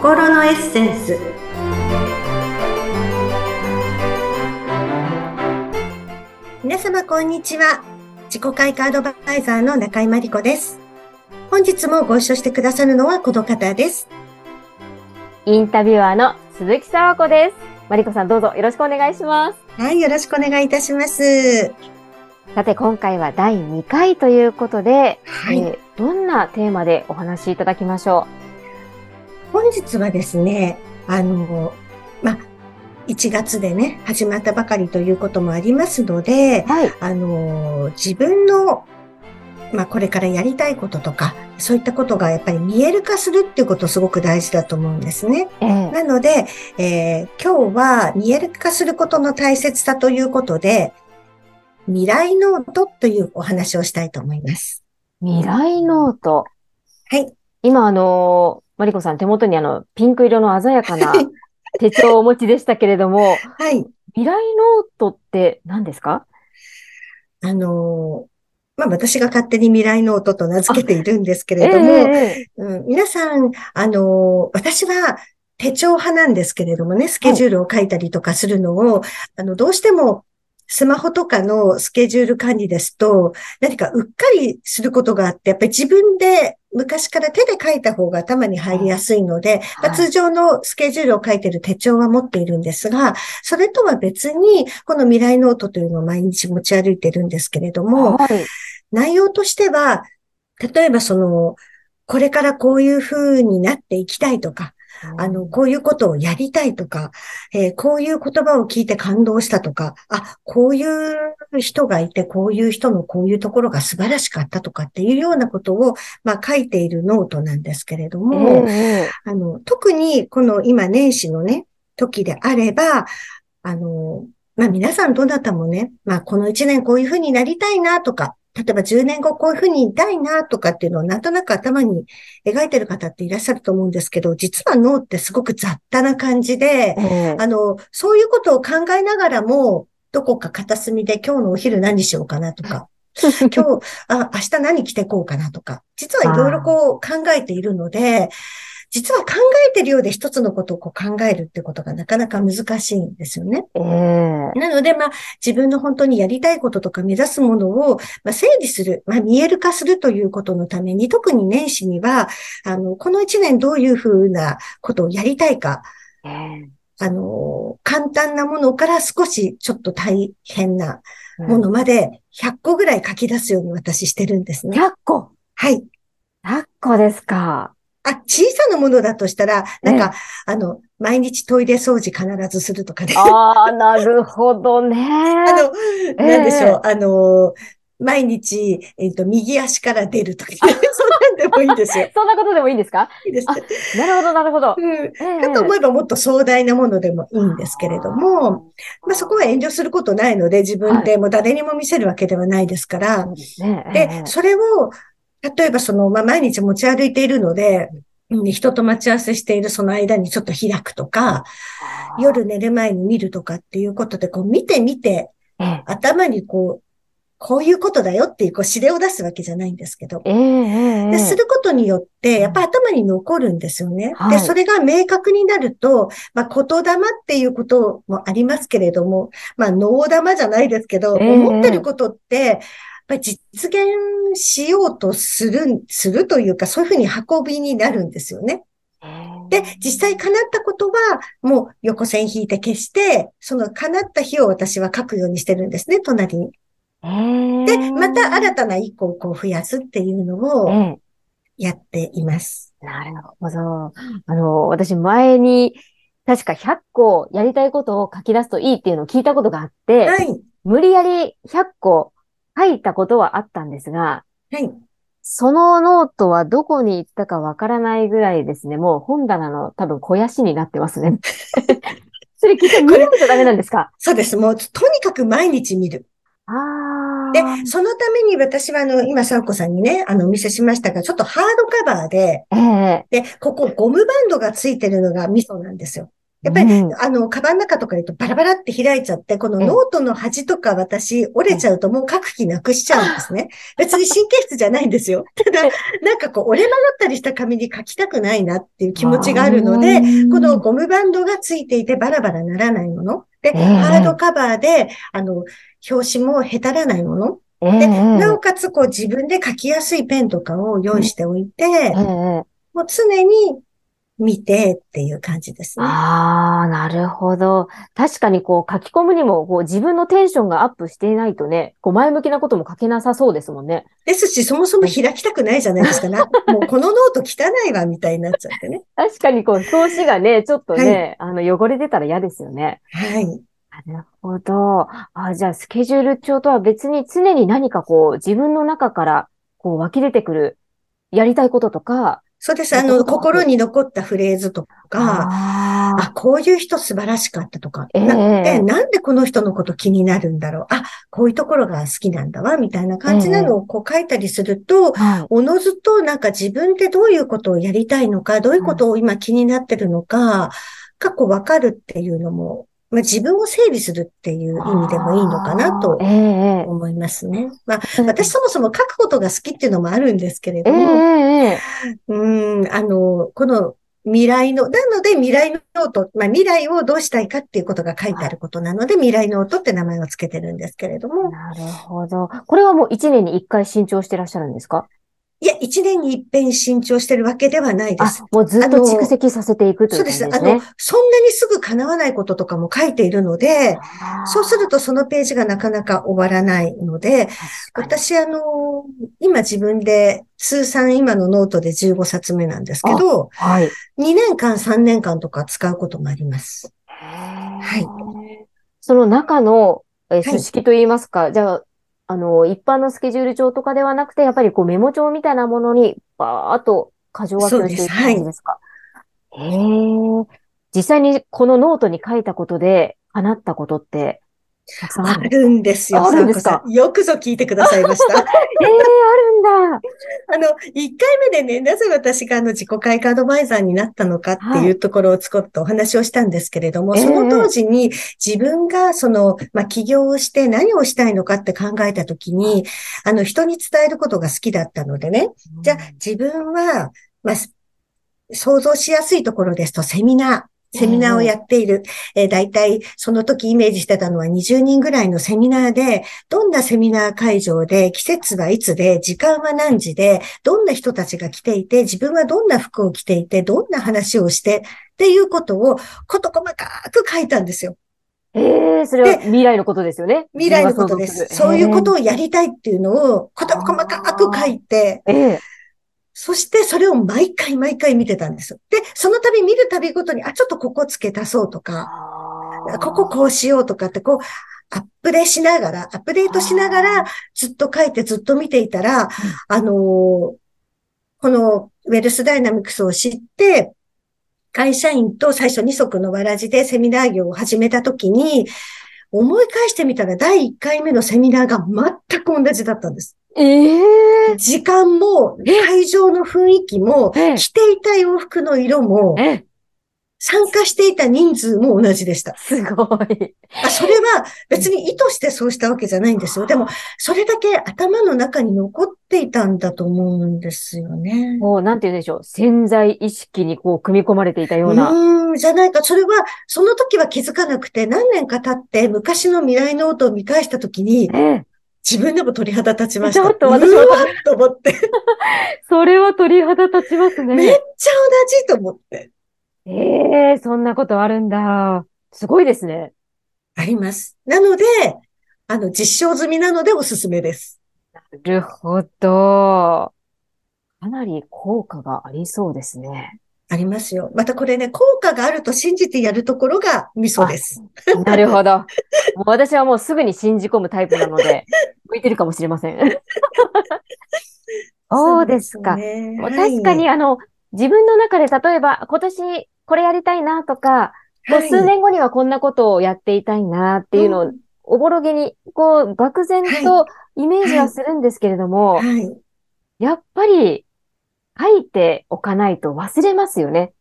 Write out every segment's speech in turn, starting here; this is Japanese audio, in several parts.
心のエッセンス。皆様こんにちは。自己開花アドバイザーの中井真理子です。本日もご一緒してくださるのはこの方です。インタビュアーの鈴木沢子です。真理子さんどうぞ。よろしくお願いします。はいよろしくお願いいたします。さて今回は第2回ということで、はい、えーどんなテーマでお話しいただきましょ本日はですね、あの、まあ、1月でね、始まったばかりということもありますのでう。、はい。あの、自分の、まあ、これからやりたいこととか、そういったことがやっぱり見える化するっていうことすごく大事だと思うんですね。えーなので、えー今日は見える化することの大切さということで、未来ノートというお話をしたいと思います。未来ノート。はい。今あのー、マリコさん手元にあの、ピンク色の鮮やかな手帳をお持ちでしたけれども、はい。未来ノートって何ですか？あのーまあ、私が勝手に未来ノートと名付けているんですけれども、ええ。うん、皆さん、あのー私は手帳派なんですけれどもね、スケジュールを書いたりとかするのを、あの、どうしてもスマホとかのスケジュール管理ですと、何かうっかりすることがあって、やっぱり自分で昔から手で書いた方が頭に入りやすいので、まあはい通常のスケジュールを書いている手帳は持っているんですが、それとは別に、この未来ノートというのを毎日持ち歩いてるんですけれども、はい。内容としては、例えばその、これからこういう風になっていきたいとか、あの、こういうことをやりたいとか、えーこういう言葉を聞いて感動したとか、あ、こういう人がいて、こういう人のこういうところが素晴らしかったとかっていうようなことを、まあ書いているノートなんですけれどえも、ええあの、特にこの今年始のね、時であれば、あの、まあ皆さんどなたもね、まあこの1年こういうふうになりたいなとか、例えば10年後こういうふうにいたいなとかっていうのをなんとなく頭に描いてる方っていらっしゃると思うんですけど、実は脳ってすごく雑多な感じで、ええ。あの、そういうことを考えながらも、どこか片隅で今日のお昼何しようかなとか、今日、あ、明日何着てこうかなとか、実はいろいろこう考えているので、実は考えてるようで一つのことをこう考えるってことがなかなか難しいんですよね。ええなので、まあ、自分の本当にやりたいこととか目指すものを、まあ、整理する、まあ、見える化するということのために、特に年始には、あの、この一年どういうふうなことをやりたいか、ええあの、簡単なものから少しちょっと大変なうんものまで100個ぐらい書き出すように私してるんですね。100個？はい。100個ですか。あ、小さなものだとしたら、なんか、あの、毎日トイレ掃除必ずするとかね。ああ、なるほどね。あの、えなんでしょう、あの、毎日、えっと、右足から出るとか、ね、そんなんでもいいんですよ。そんなことでもいいんですか？いいです。あなるほど、なるほど。うん。ええかと思えばもっと壮大なものでもいいんですけれども、まあ、そこは遠慮することないので、自分でもう誰にも見せるわけではないですから、そうでそれを、例えばその、まあ、毎日持ち歩いているので、うん。人と待ち合わせしているその間にちょっと開くとか、夜寝る前に見るとかっていうことで、こう見てみて、ええ。頭にこう、こういうことだよっていう、こう指令を出すわけじゃないんですけど。ええええ。で、することによって、やっぱ頭に残るんですよね。で、はい。それが明確になると、まあ、言霊っていうこともありますけれども、まあ、脳玉じゃないですけど、ええ思ってることって、ぱり実現しようとする、するというか、そういうふうに運びになるんですよね。で、実際叶ったことは、もう横線引いて消して、その叶った日を私は書くようにしてるんですね、隣に。ええで、また新たな一個をこう増やすっていうのをええやっています。なるほど。あの、私前に、確か100個やりたいことを書き出すといいっていうのを聞いたことがあって、はい。無理やり100個書いたことはあったんですが、はい。そのノートはどこに行ったかわからないぐらいですね。もう本棚の多分肥やしになってますね。それきっと見ないとダメなんですか？そうです。もう、とにかく毎日見る。ああ。で、そのために私は、あの、今、サウコさんにね、あの、お見せしましたが、ちょっとハードカバーで、ええで、ここゴムバンドがついてるのがミソなんですよ。やっぱり、うんあの、カバンの中とか言うとバラバラって開いちゃって、このええノートの端とか私折れちゃうともう書く気なくしちゃうんですね。別に神経質じゃないんですよ。ただ、なんかこう折れ曲がったりした紙に書きたくないなっていう気持ちがあるので、このゴムバンドがついていてバラバラならないもの。で、ええハードカバーで、あの、表紙もへたらないもの。で、ええなおかつこう自分で書きやすいペンとかを用意しておいて、ええもう常に見てっていう感じですね。ああ、なるほど。確かにこう書き込むにもこう自分のテンションがアップしていないとね、こう前向きなことも書けなさそうですもんね。ですし、そもそも開きたくないじゃないですか。なもうこのノート汚いわ、みたいになっちゃってね。確かにこう表紙がね、ちょっとね、あの汚れてたら嫌ですよね。はい。なるほど。あ、じゃあスケジュール帳とは別に常に何かこう自分の中からこう湧き出てくるやりたいこととか、そうです。あの、心に残ったフレーズとか、ああ、こういう人素晴らしかったとか、ええなでなんでこの人のこと気になるんだろう。あ、こういうところが好きなんだわ、みたいな感じなのをこう書いたりすると。おのずとなんか自分でどういうことをやりたいのか、どういうことを今気になってるのか、がこうわかるっていうのも、まあ、自分を整理するっていう意味でもいいのかなと思いますね。まあ、え私そもそも書くことが好きっていうのもあるんですけれええども、ええ。うん、あの、この未来の、なので未来ノート、まあ未来をどうしたいかっていうことが書いてあることなので、未来ノートって名前をつけてるんですけれども、なるほど。これはもう一年に一回新調してらっしゃるんですか？いや、一年に一遍新調してるわけではないです。もうずっと蓄積させていくという感じですね。あ、そうです。あの、そんなにすぐ叶わないこととかも書いているので、そうするとそのページがなかなか終わらないので、私、あの、今自分で通算今のノートで15冊目なんですけど、はい。2年間、3年間とか使うこともあります。はい。その中の、えーはい書式といいますか、じゃあ、あの、一般のスケジュール帳とかではなくて、やっぱりこうメモ帳みたいなものに、バーっと箇条書きをしていく感じですか？へえ。実際にこのノートに書いたことで、叶ったことって、ああるんですよ、さあこさん。よくぞ聞いてくださいました。ええあるんだ。あの、一回目でね、なぜ私があの自己開花アドバイザーになったのかっていうところをちょっとお話をしたんですけれども、ええその当時に自分がその、まあ、起業をして何をしたいのかって考えたときに、あの、人に伝えることが好きだったのでね、じゃあ自分は、まあ、想像しやすいところですとセミナー、セミナーをやっている。えー、大体、その時イメージしてたのは20人ぐらいのセミナーで、どんなセミナー会場で、季節はいつで、時間は何時で、どんな人たちが来ていて、自分はどんな服を着ていて、どんな話をして、っていうことを、こと細かく書いたんですよ。ええそれは未来のことですよね。未来のことです。そういうことを。をやりたいっていうのを、こと細かく書いて、ええそしてそれを毎回毎回見てたんですよ。で、その度見るたびごとに、あ、ちょっとここ付け足そうとか、こここうしようとかって、こう、アップデしながら、アップデートしながら、ずっと書いてずっと見ていたら、あのーこのウェルスダイナミクスを知って、会社員と最初二足のわらじでセミナー業を始めたときに、思い返してみたら第1回目のセミナーが全く同じだったんです。ええ時間も、え会場の雰囲気も、ええ着ていた洋服の色も、ええ参加していた人数も同じでした。すごい。あ、それは別に意図してそうしたわけじゃないんですよ。でも、それだけ頭の中に残っていたんだと思うんですよね。もう、なんて言うんでしょう。潜在意識にこう、組み込まれていたような。うーん、じゃないか。それは、その時は気づかなくて、何年か経って昔の未来ノートを見返した時に、ええ自分でも鳥肌立ちました。ちょっと私もと思って、それは鳥肌立ちますめっね。ちゃ同じと思って。ええそんなことあるんだ。すごいですね。あります。なので、あの、実証済みなのでおすすめです。なるほど。かなり効果がありそうですね。ありますよ。またこれね、効果があると信じてやるところがミソです。なるほど。もう私はもうすぐに信じ込むタイプなので、向いてるかもしれません。そうですか。ねもう確かに、あの、自分の中で例えば今年これやりたいなとか、もう数年後にはこんなことをやっていたいなっていうのを、おぼろげに、こう、漠然とイメージはするんですけれども、はい。はいやっぱり書いておかないと忘れますよね。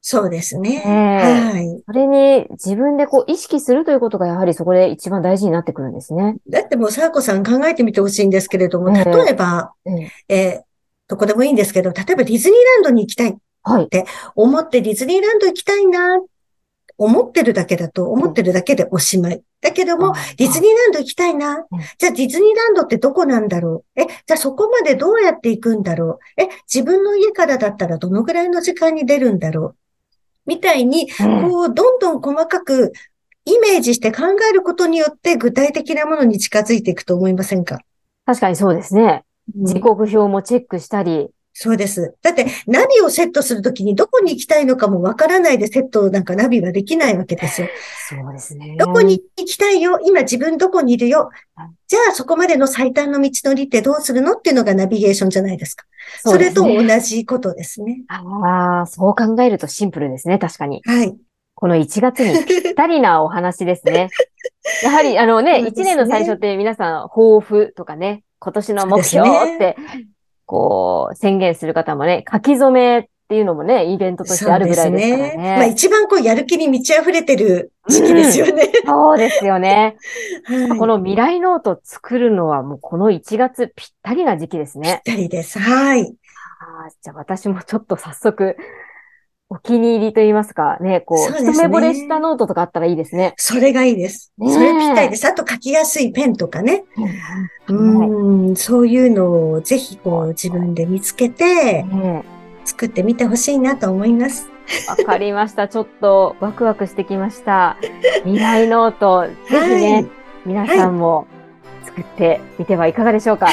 そうですね。ええはい。それに自分でこう意識するということがやはりそこで一番大事になってくるんですね。だってもう、さあこさん考えてみてほしいんですけれども、ええ例えば、えええーどこでもいいんですけど、例えばディズニーランドに行きたい。はい。思ってディズニーランド行きたいな、思ってるだけだと、思ってるだけでおしまい。だけども、ディズニーランド行きたいなうん。じゃあディズニーランドってどこなんだろう？え、じゃあそこまでどうやって行くんだろう？え、自分の家からだったらどのぐらいの時間に出るんだろう？みたいに、うんこう、どんどん細かくイメージして考えることによって具体的なものに近づいていくと思いませんか？確かにそうですね。時刻表もチェックしたり。そうです。だって何をセットするときにどこに行きたいのかもわからないでセットなんかナビはできないわけですよ。そうですね。どこに行きたいよ？今自分どこにいるよ？はいじゃあそこまでの最短の道のりってどうするのっていうのがナビゲーションじゃないですか。そう、それと同じことですね。ああ、そう考えるとシンプルですね。確かに。はい。この1月にぴったりなお話ですね。やはり、あのね、ね1年の最初って皆さん、抱負とかね、今年の目標って、こう、宣言する方もね、書き初めっていうのもね、イベントとしてあるぐらいですからね。まあ一番こうやる気に満ち溢れてる時期ですよね。そうですよね。はいこの未来ノート作るのはもうこの1月ぴったりな時期ですね。ぴったりです。はい。あーじゃあ私もちょっと早速、お気に入りと言いますか、ね、こう、そうね一目惚れしたノートとかあったらいいですね。それがいいです。それぴったりです。あと書きやすいペンとかね。うん、はい、そういうのをぜひこう自分で見つけてね作ってみてほしいなと思います。わかりました。ちょっとワクワクしてきました。未来ノート、ぜひね、はい皆さんも作ってみてはいかがでしょうか。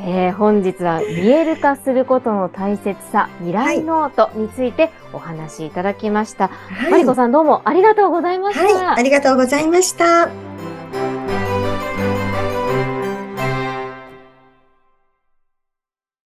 えー本日は見える化することの大切さ、未来ノートについてお話しいただきました。はい。マリコさんどうもありがとうございました。はい、ありがとうございました。